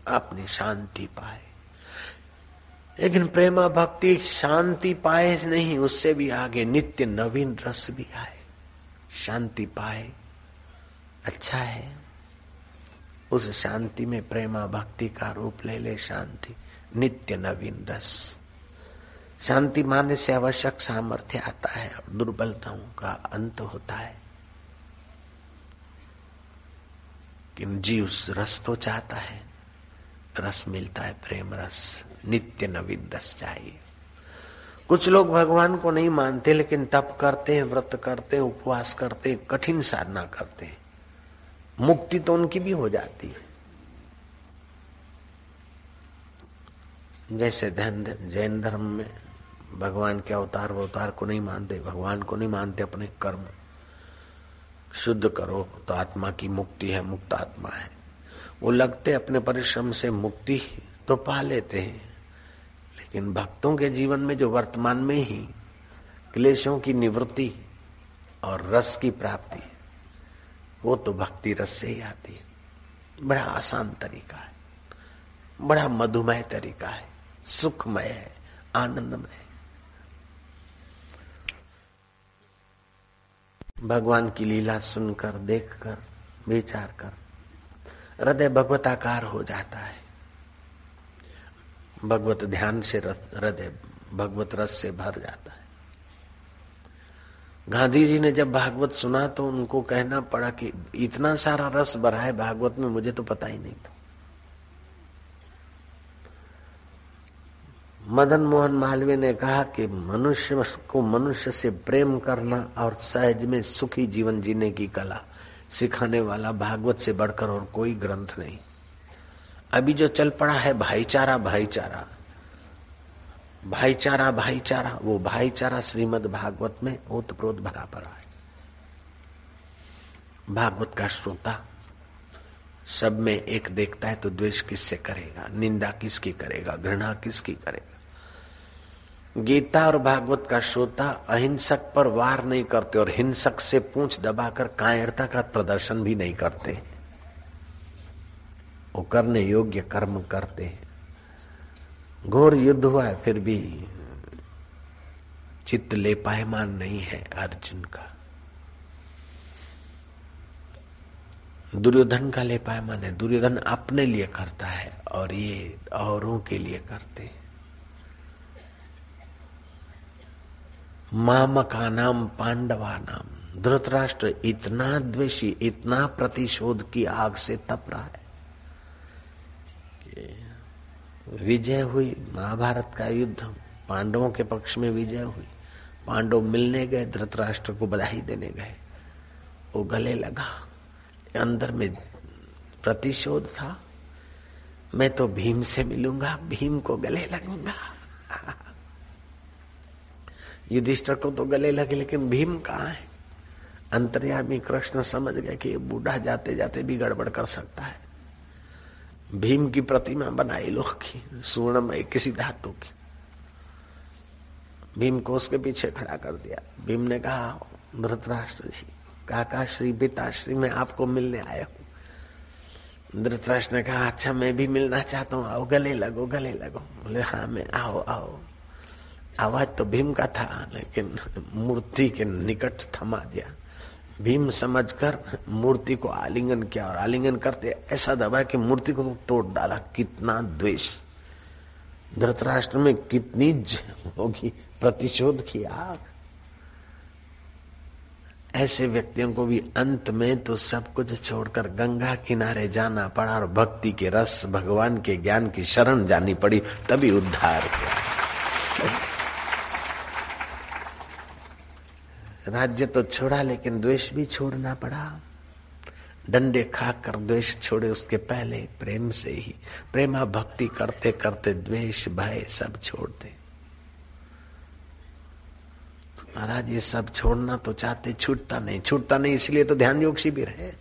अपनी शांति पाए। लेकिन प्रेमा भक्ति शांति पाए नहीं, उससे भी आगे नित्य नवीन रस भी आए। शांति पाए अच्छा है। उस शांति में प्रेमा भक्ति का रूप ले ले, शांति नित्य नवीन रस। शांति मानने से आवश्यक सामर्थ्य आता है, दुर्बलताओं का अंत होता है। कि जीव रस तो चाहता है, रस मिलता है, प्रेम रस, नित्य नवीन रस चाहिए। कुछ लोग भगवान को नहीं मानते, लेकिन तप करते हैं, व्रत करते हैं, उपवास करते हैं, कठिन साधना करते हैं। मुक्ति तो उनकी भी हो जाती है। जैसे धन जैन धर्म में भगवान के अवतार अवतार को नहीं मानते, भगवान को नहीं मानते अपने कर्म। शुद्ध करो तो आत्मा की मुक्ति है, मुक्त आत्मा है। वो लगते अपने परिश्रम से मुक्ति तो पा लेते हैं। लेकिन भक्तों के जीवन में जो वर्तमान में ही क्लेशों की निवृत्ति और रस की प्राप्ति, वो तो भक्ति रस से ही आती है। बड़ा आसान तरीका है, बड़ा मधुमय तरीका है। सुखमय है आनंदमय। है भगवान की लीला सुनकर, देखकर, विचार कर, हृदय भगवताकार हो जाता है। भगवत ध्यान से हृदय भगवत रस से भर जाता है। गांधी जी ने जब भागवत सुना तो उनको कहना पड़ा कि इतना सारा रस भरा है भागवत में, मुझे तो पता ही नहीं था। मदन मोहन मालवीय ने कहा कि मनुष्य को मनुष्य से प्रेम करना और सहज में सुखी जीवन जीने की कला सिखाने वाला भागवत से बढ़कर और कोई ग्रंथ नहीं। अभी जो चल पड़ा है भाईचारा भाईचारा भाईचारा भाईचारा, वो भाईचारा श्रीमद भागवत में ओतप्रोत भरा पड़ा है। भागवत का श्रोता, सब में एक देखता है तो द्वेष किससे करेगा? निंदा किसकी करेगा? घृणा किसकी करेगा? गीता और भागवत का श्रोता अहिंसक पर वार नहीं करते और हिंसक से पूछ दबाकर कायरता का प्रदर्शन भी नहीं करते। वो करने योग्य कर्म करते हैं। घोर युद्ध हुआ है, फिर भी चित्त ले पायमान नहीं है अर्जुन का। दुर्योधन का ले पायमान है। दुर्योधन अपने लिए करता है और ये औरों के लिए करते हैं। मामका नाम पांडवा नाम धृतराष्ट्र इतना द्वेषी, इतना प्रतिशोध की आग से तप रहा है विजय हुई, महाभारत का युद्ध, पांडवों के पक्ष में विजय हुई। पांडव मिलने गए, धृतराष्ट्र को बधाई देने गए। वो गले लगा। अंदर में प्रतिशोध था। मैं तो भीम से मिलूँगा, भीम को गले लगूँगा। युधिष्ठर को तो गले लगे, लेकिन भीम कहाँ है? अंतर्यामी कृष्ण समझ गए कि बूढ़ा जाते जाते भी गड़बड़ कर सकता है। भीम की प्रतिमा बनाई लोह की सुवर्णमय, किसी धातु की। भीम को उसके पीछे खड़ा कर दिया। भीम ने कहा, धृतराष्ट्र जी काका श्री पिताश्री, मैं आपको मिलने आया हूँ। धृतराष्ट्र ने कहा अच्छा मैं भी मिलना चाहता हूँ। आओ, गले लगो गले लगो। बोले हाँ मैं, आओ आओ। आवाज़ तो भीम का था, लेकिन मूर्ति के निकट थमा दिया। भीम समझकर मूर्ति को आलिंगन किया और आलिंगन करते ऐसा दबा कि मूर्ति को तोड़ डाला। कितना द्वेष। धृतराष्ट्र में कितनी होगी प्रतिशोध की आग। ऐसे व्यक्तियों को भी अंत में तो सब कुछ छोड़कर गंगा किनारे जाना पड़ा और भक्ति के रस, भगवान के ज्ञान की शरण जानी पड़ी, तभी उद्धार किया। राज्य तो छोड़ा, लेकिन द्वेष भी छोड़ना पड़ा। डंडे खाकर द्वेष छोड़े उसके पहले, प्रेम से ही। प्रेमा भक्ति करते करते द्वेष भय सब छोड़ दे। तो महाराज ये सब छोड़ना तो चाहते, छूटता नहीं। छूटता नहीं, इसलिए तो ध्यान योग शिविर है।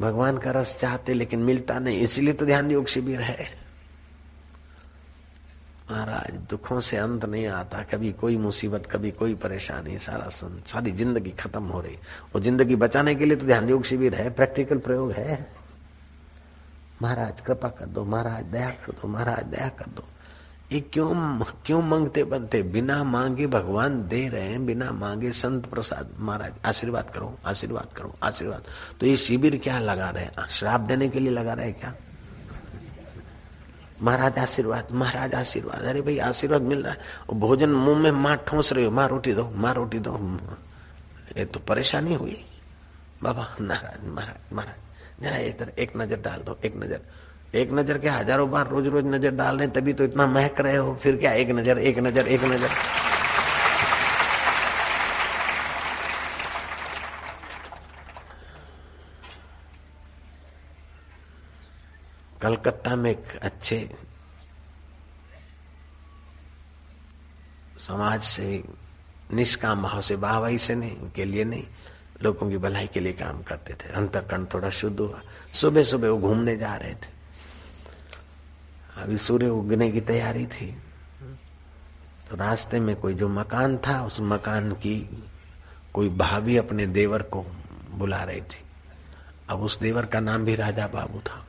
भगवान का रस चाहते, लेकिन मिलता नहीं, इसलिए तो ध्यान योग शिविर है। महाराज, दुखों से अंत नहीं आता। कभी कोई मुसीबत, कभी कोई परेशानी, सारा सुन, सारी ज़िंदगी खत्म हो रही। वो ज़िंदगी बचाने के लिए तो ध्यान योग शिविर है, प्रैक्टिकल प्रयोग है। महाराज, कृपा कर दो, महाराज, दया कर दो, महाराज, दया कर दो। ये क्यों क्यों मांगते बनते? बिना मांगे भगवान दे रहे हैं, बिना मांगे संत प्रसाद। महाराज, आशीर्वाद करो आशीर्वाद करो, आशीर्वाद। तो ये शिविर क्या लगा रहे हैं? श्राप देने के लिए लगा रहे हैं क्या? महाराज आशीर्वाद महाराज आशीर्वाद। अरे भाई, आशीर्वाद मिल रहा है। भोजन मुँह में माँ ठोस रही हो, माँ रोटी दो, माँ रोटी दो। ये तो परेशानी हुई। बाबा नाराज़ महाराज महाराज, जरा तरह, एक नज़र डाल दो, एक नज़र। एक नज़र के हज़ारों बार रोज रोज नज़र डाल रहे तभी तो इतना महक रहे हो, फिर क्या, एक नज़र एक नज़र एक नज़र। कलकत्ता में एक अच्छे समाज से निष्काम भाव से, बाहवाही से नहीं, के लिए नहीं, लोगों की भलाई के लिए काम करते थे। अंतकरण थोड़ा शुद्ध हुआ। सुबह सुबह वो घूमने जा रहे थे। अभी सूर्य उगने की तैयारी थी। तो रास्ते में कोई जो मकान था, उस मकान की कोई भाभी अपने देवर को बुला रही थी। अब उस देवर का नाम भी राजा बाबू था।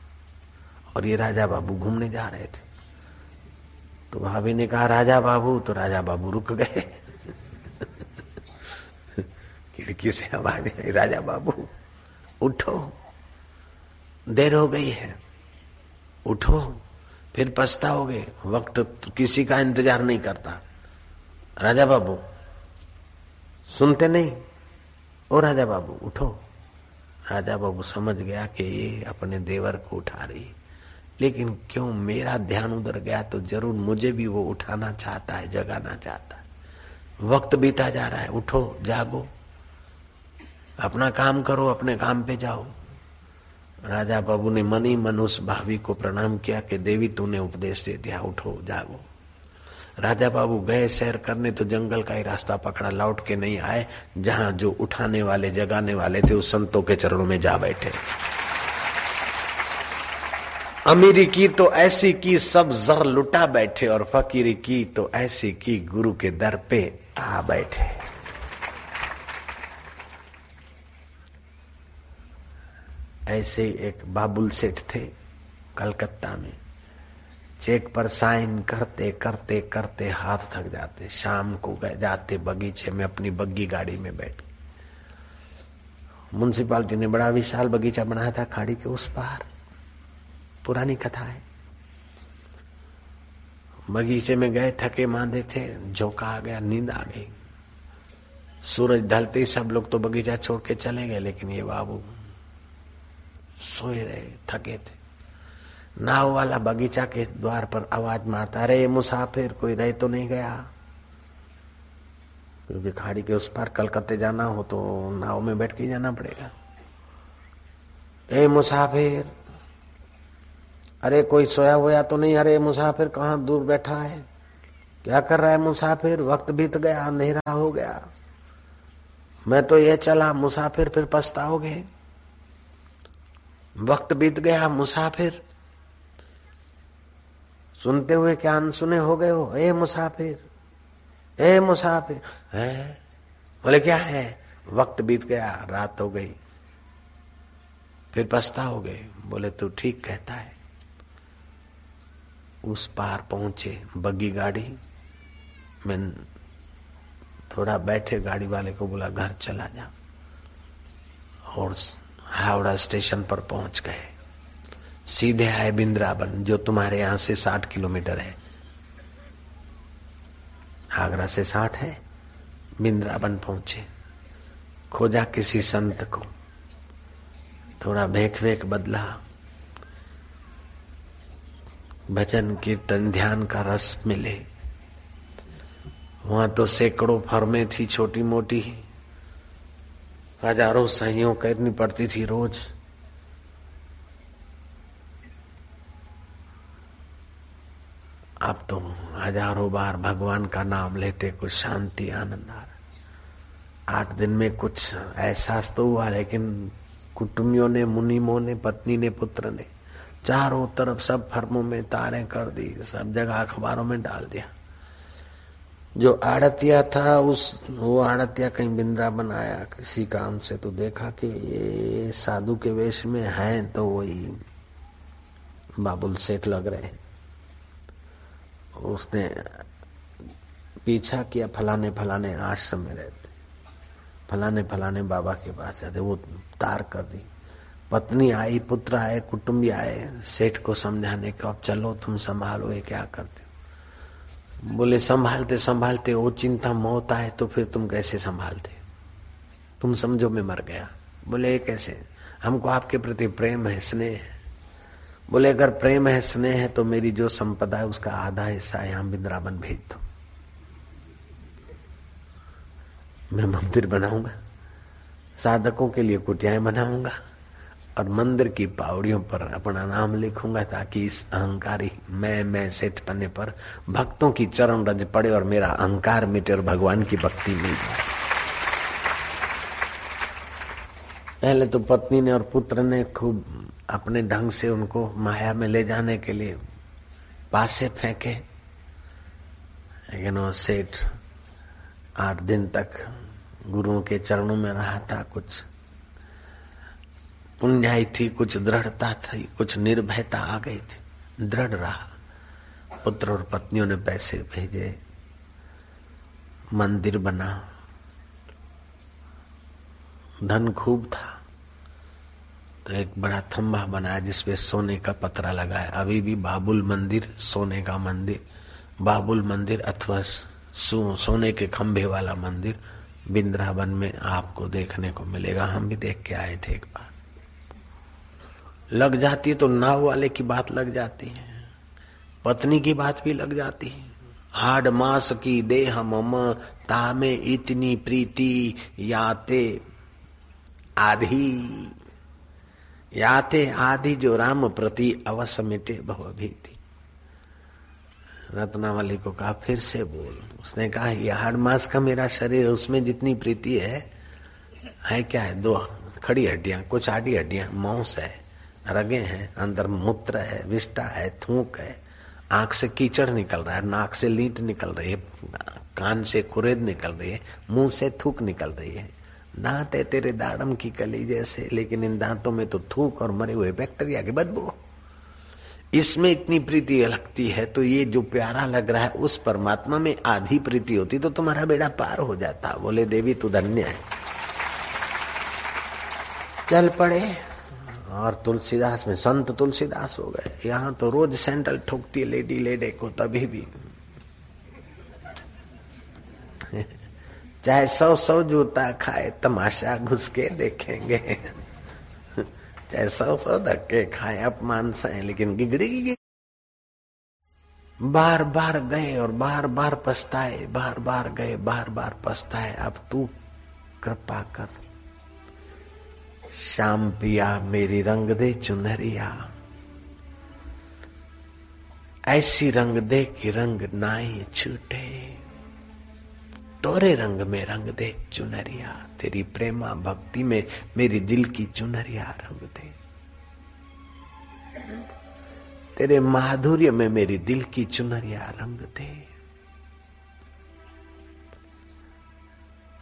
और ये राजा बाबू घूमने जा रहे थे। तो भाभी ने कहा, राजा बाबू तो राजा बाबू रुक गए। खिड़की से आवाज़ आई, राजा बाबू, उठो। देर हो गई है। उठो। फिर पछताओगे। वक्त तो किसी का इंतज़ार नहीं करता। राजा बाबू, सुनते नहीं? ओ राजा बाबू, उठो। राजा बाबू समझ गया कि ये अपने देवर को उठा रही लेकिन क्यों मेरा ध्यान उधर गया तो ज़रूर मुझे भी वो उठाना चाहता है, जगाना चाहता है। वक्त बीता जा रहा है, उठो, जागो। अपना काम करो, अपने काम पे जाओ। राजा बाबू ने मन मन उस भावी को प्रणाम किया कि देवी तूने उपदेश दे दिया, उठो, जागो। राजा बाबू गए सैर करने तो जंगल का ही रास्ता पकड़ा, लौट के नहीं आए, जहाँ जो उठाने वाले, जगाने वाले थे, उस संतों के चरणों में जा बैठे। अमीरी की तो ऐसी की सब जर लुटा बैठे और फकीरी की तो ऐसी की गुरु के दर पे आ बैठे। ऐसे एक बाबुल सेठ थे कलकत्ता में। चेक पर साइन करते करते करते हाथ थक जाते। शाम को जाते बगीचे में अपनी बग्गी गाड़ी में बैठ म्यूनसिपालिटी ने बड़ा विशाल बगीचा बनाया था, खाड़ी के उस पार। पुरानी कथा है। बगीचे में गए, थके मांदे थे, झोंका आ गया, नींद आ गई। सूरज ढलते ही सब लोग तो बगीचा छोड़ के चले गए, लेकिन ये बाबू सोए रहे, थके थे। नाव वाला बगीचा के द्वार पर आवाज़ मारता, अरे मुसाफिर, कोई रह तो नहीं गया? क्योंकि खाड़ी के उस पार कलकत्ते जाना हो तो नाव में बैठ के जाना पड़ेगा। ए, मुसाफिर अरे कोई सोया हुआ तो नहीं? अरे मुसाफिर कहाँ दूर बैठा है? क्या कर रहा है मुसाफिर? वक्त बीत गया, अंधेरा हो गया। मैं तो ये चला, मुसाफिर फिर पछताओगे। वक्त बीत गया, मुसाफिर। सुनते हुए क्या अनसुने हो गए हो? ए मुसाफिर ए मुसाफिर। है? बोले, क्या है? वक्त बीत गया, रात हो गई। फिर पछता गए बोले, तू ठीक कहता है। उस पार पहुँचे। बग्गी गाड़ी। मैं थोड़ा बैठे, गाड़ी वाले को बोला, घर चला जा। और हावड़ा स्टेशन पर पहुँच गए। सीधे आए बिंद्रावन जो तुम्हारे यहाँ से साठ किलोमीटर है। आगरा से साठ है बिंद्रावन पहुँचे। खोजा किसी संत को। थोड़ा भेक वेक बदला। भजन कीर्तन ध्यान का रस मिले। वहाँ तो सैकड़ों फर्में थी छोटी मोटी हज़ारों सहियों करनी पड़ती थी रोज। आप तो हज़ारों बार भगवान का नाम लेते कुछ शांति, आनंद आ रहा आठ दिन में कुछ एहसास तो हुआ, लेकिन कुटुंबियों ने, मुनिमों ने, पत्नी ने, पुत्र ने चारों तरफ़ सब फर्मों में तारें कर दी, सब जगह अखबारों में डाल दिया। जो आड़तिया था, उस, वो आड़तिया कहीं बिंद्रा बनाया, किसी काम से तो देखा कि ये साधु के वेश में हैं तो वही बाबुल सेठ लग रहे उसने पीछा किया फलाने फलाने आश्रम में रहते। फलाने फलाने बाबा के पास जाते, वो तार कर दी। पत्नी आई, पुत्र आए, कुटुंबी आए, सेठ को समझाने को अब चलो, तुम संभालो, ये क्या करते बोले, संभालते संभालते, वो चिंता मौत आए तो फिर तुम कैसे संभालते? तुम समझो मैं मर गया। बोले कैसे? हमको आपके प्रति प्रेम है, स्नेह है। बोले, अगर प्रेम है, स्नेह है तो मेरी जो संपदा है, उसका आधा हिस्सा यहाँ बिंद्रावन भेज दो। मैं मंदिर बनाऊँगा, साधकों के लिए कुटियाएँ बनाऊँगा। और मंदिर की पावड़ियों पर अपना नाम लिखूँगा ताकि इस अहंकारी मैं मैं सेठ पन्ने पर भक्तों की चरण रज पड़े और मेरा अहंकार मिटे और भगवान की भक्ति मिल जाए। पहले तो पत्नी ने और पुत्र ने खूब अपने ढंग से उनको माया में ले जाने के लिए पासे फेंके। लेकिन वो सेठ आठ दिन तक गुरुओं के चरणों में रहा था, कुछ पुण्याई थी, कुछ दृढ़ता थी, कुछ निर्भयता आ गई थी। दृढ़ रहा। पुत्र और पत्नियों ने पैसे भेजे। मंदिर बना। धन खूब था। तो एक बड़ा थंबा बनाया जिसपे सोने का पतरा लगाया। अभी भी बाबुल मंदिर, सोने का मंदिर। बाबुल मंदिर अथवा सोने के खंभे वाला मंदिर बिंद्रावन में आपको देखने को मिलेगा। हम भी देख के आए थे एक बार। लग जाती है तो नाव वाले की बात लग जाती है। पत्नी की बात भी लग जाती है। हाड मास की देह मम, तामे इतनी प्रीति, याते आधी। याते आधी जो राम प्रति अवश्य मिटे भव थी रत्नावली को कहा, फिर से बोल। उसने कहा ये हाड मास का मेरा शरीर, उसमें जितनी प्रीति है है क्या है? दो खड़ी हड्डियाँ, कुछ आडी हड्डियाँ, मांस है। रगे हैं, अंदर मूत्र है विष्टा है, थूक है, आँख से कीचड़ निकल रहा है, नाक से लीट निकल रही है, कान से कुरेद निकल रही है, मुँह से थूक निकल रही है। दांत है तेरे दाड़म की कली जैसे, लेकिन इन दांतों में तो थूक और मरे हुए बैक्टीरिया की बदबू। इसमें इतनी प्रीति लगती है तो ये जो प्यारा लग रहा है, उस परमात्मा में आधी प्रीति होती तो तुम्हारा बेड़ा पार हो जाता। बोले, देवी, तू धन्य है। चल पड़े। और तुलसीदास में संत तुलसीदास हो गए। यहाँ तो रोज सैंडल ठोकती है लेडी लेडे को, तभी भी। चाहे सौ सौ जूता खाए, तमाशा घुस के देखेंगे। चाहे सौ सौ धक्के खाए, अपमान सहे, लेकिन गिगड़ी। बार बार गए और बार बार पछताए, बार बार गए, बार बार पछताए। अब तू कृपा कर। श्याम पिया मेरी रंग दे चुनरिया ऐसी रंग दे कि रंग नाई छूटे। तोरे रंग में रंग दे चुनरिया तेरी प्रेमा भक्ति में मेरी दिल की चुनरिया रंग दे। तेरे माधुर्य में मेरी दिल की चुनरिया रंग दे।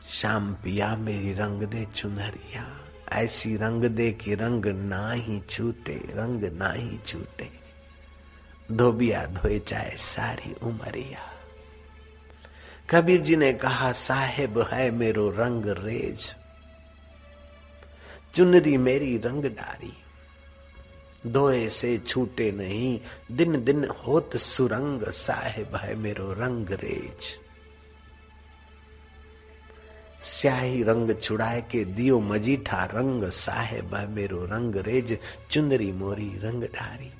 शाम पिया मेरी रंग दे चुनरिया ऐसी रंग दे कि रंग ना ही छूटे, रंग ना ही छूटे। धोबिया धोए चाहे सारी उमरिया। कबीर जी ने कहा, साहेब है मेरो रंग रेज। चुनरी मेरी रंग डारी। धोए से छूटे नहीं, दिन दिन होत सुरंग, साहेब है मेरो रंग रेज। स्याही रंग छुड़ाए के दियो मजीठा रंग साहेब, मेरो रंग रेज चुनरी मोरी रंग ढारी।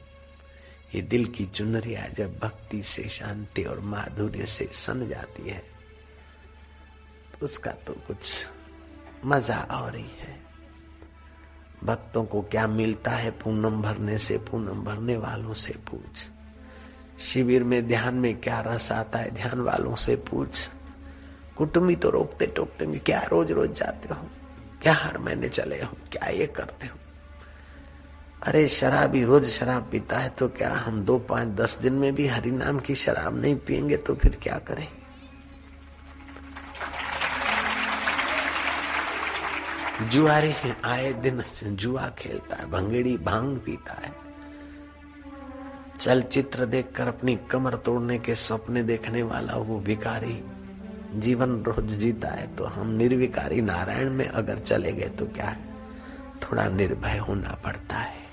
ये दिल की चुनरिया जब भक्ति से शांति और माधुर्य से सन जाती है तो उसका तो कुछ मज़ा और ही है। भक्तों को क्या मिलता है पूनम भरने से, पूनम भरने वालों से पूछ। शिविर में ध्यान में क्या रस आता है, ध्यान वालों से पूछ। कुटुंबी तो रोकते टोकते क्या रोज रोज जाते हो? क्या हर महीने चले हो? क्या ये करते हो? अरे, शराबी रोज शराब पीता है तो क्या हम दो पाँच दस दिन में भी हरि नाम की शराब नहीं पियेंगे तो फिर क्या करें? जुआरी आए दिन जुआ खेलता है, भंगेड़ी भाँग पीता है। चलचित्र देखकर अपनी कमर तोड़ने के सपने देखने वाला वो भिकारी जीवन रोज जीता है तो हम निर्विकारी नारायण में अगर चले गए तो क्या? है थोड़ा निर्भय होना पड़ता है।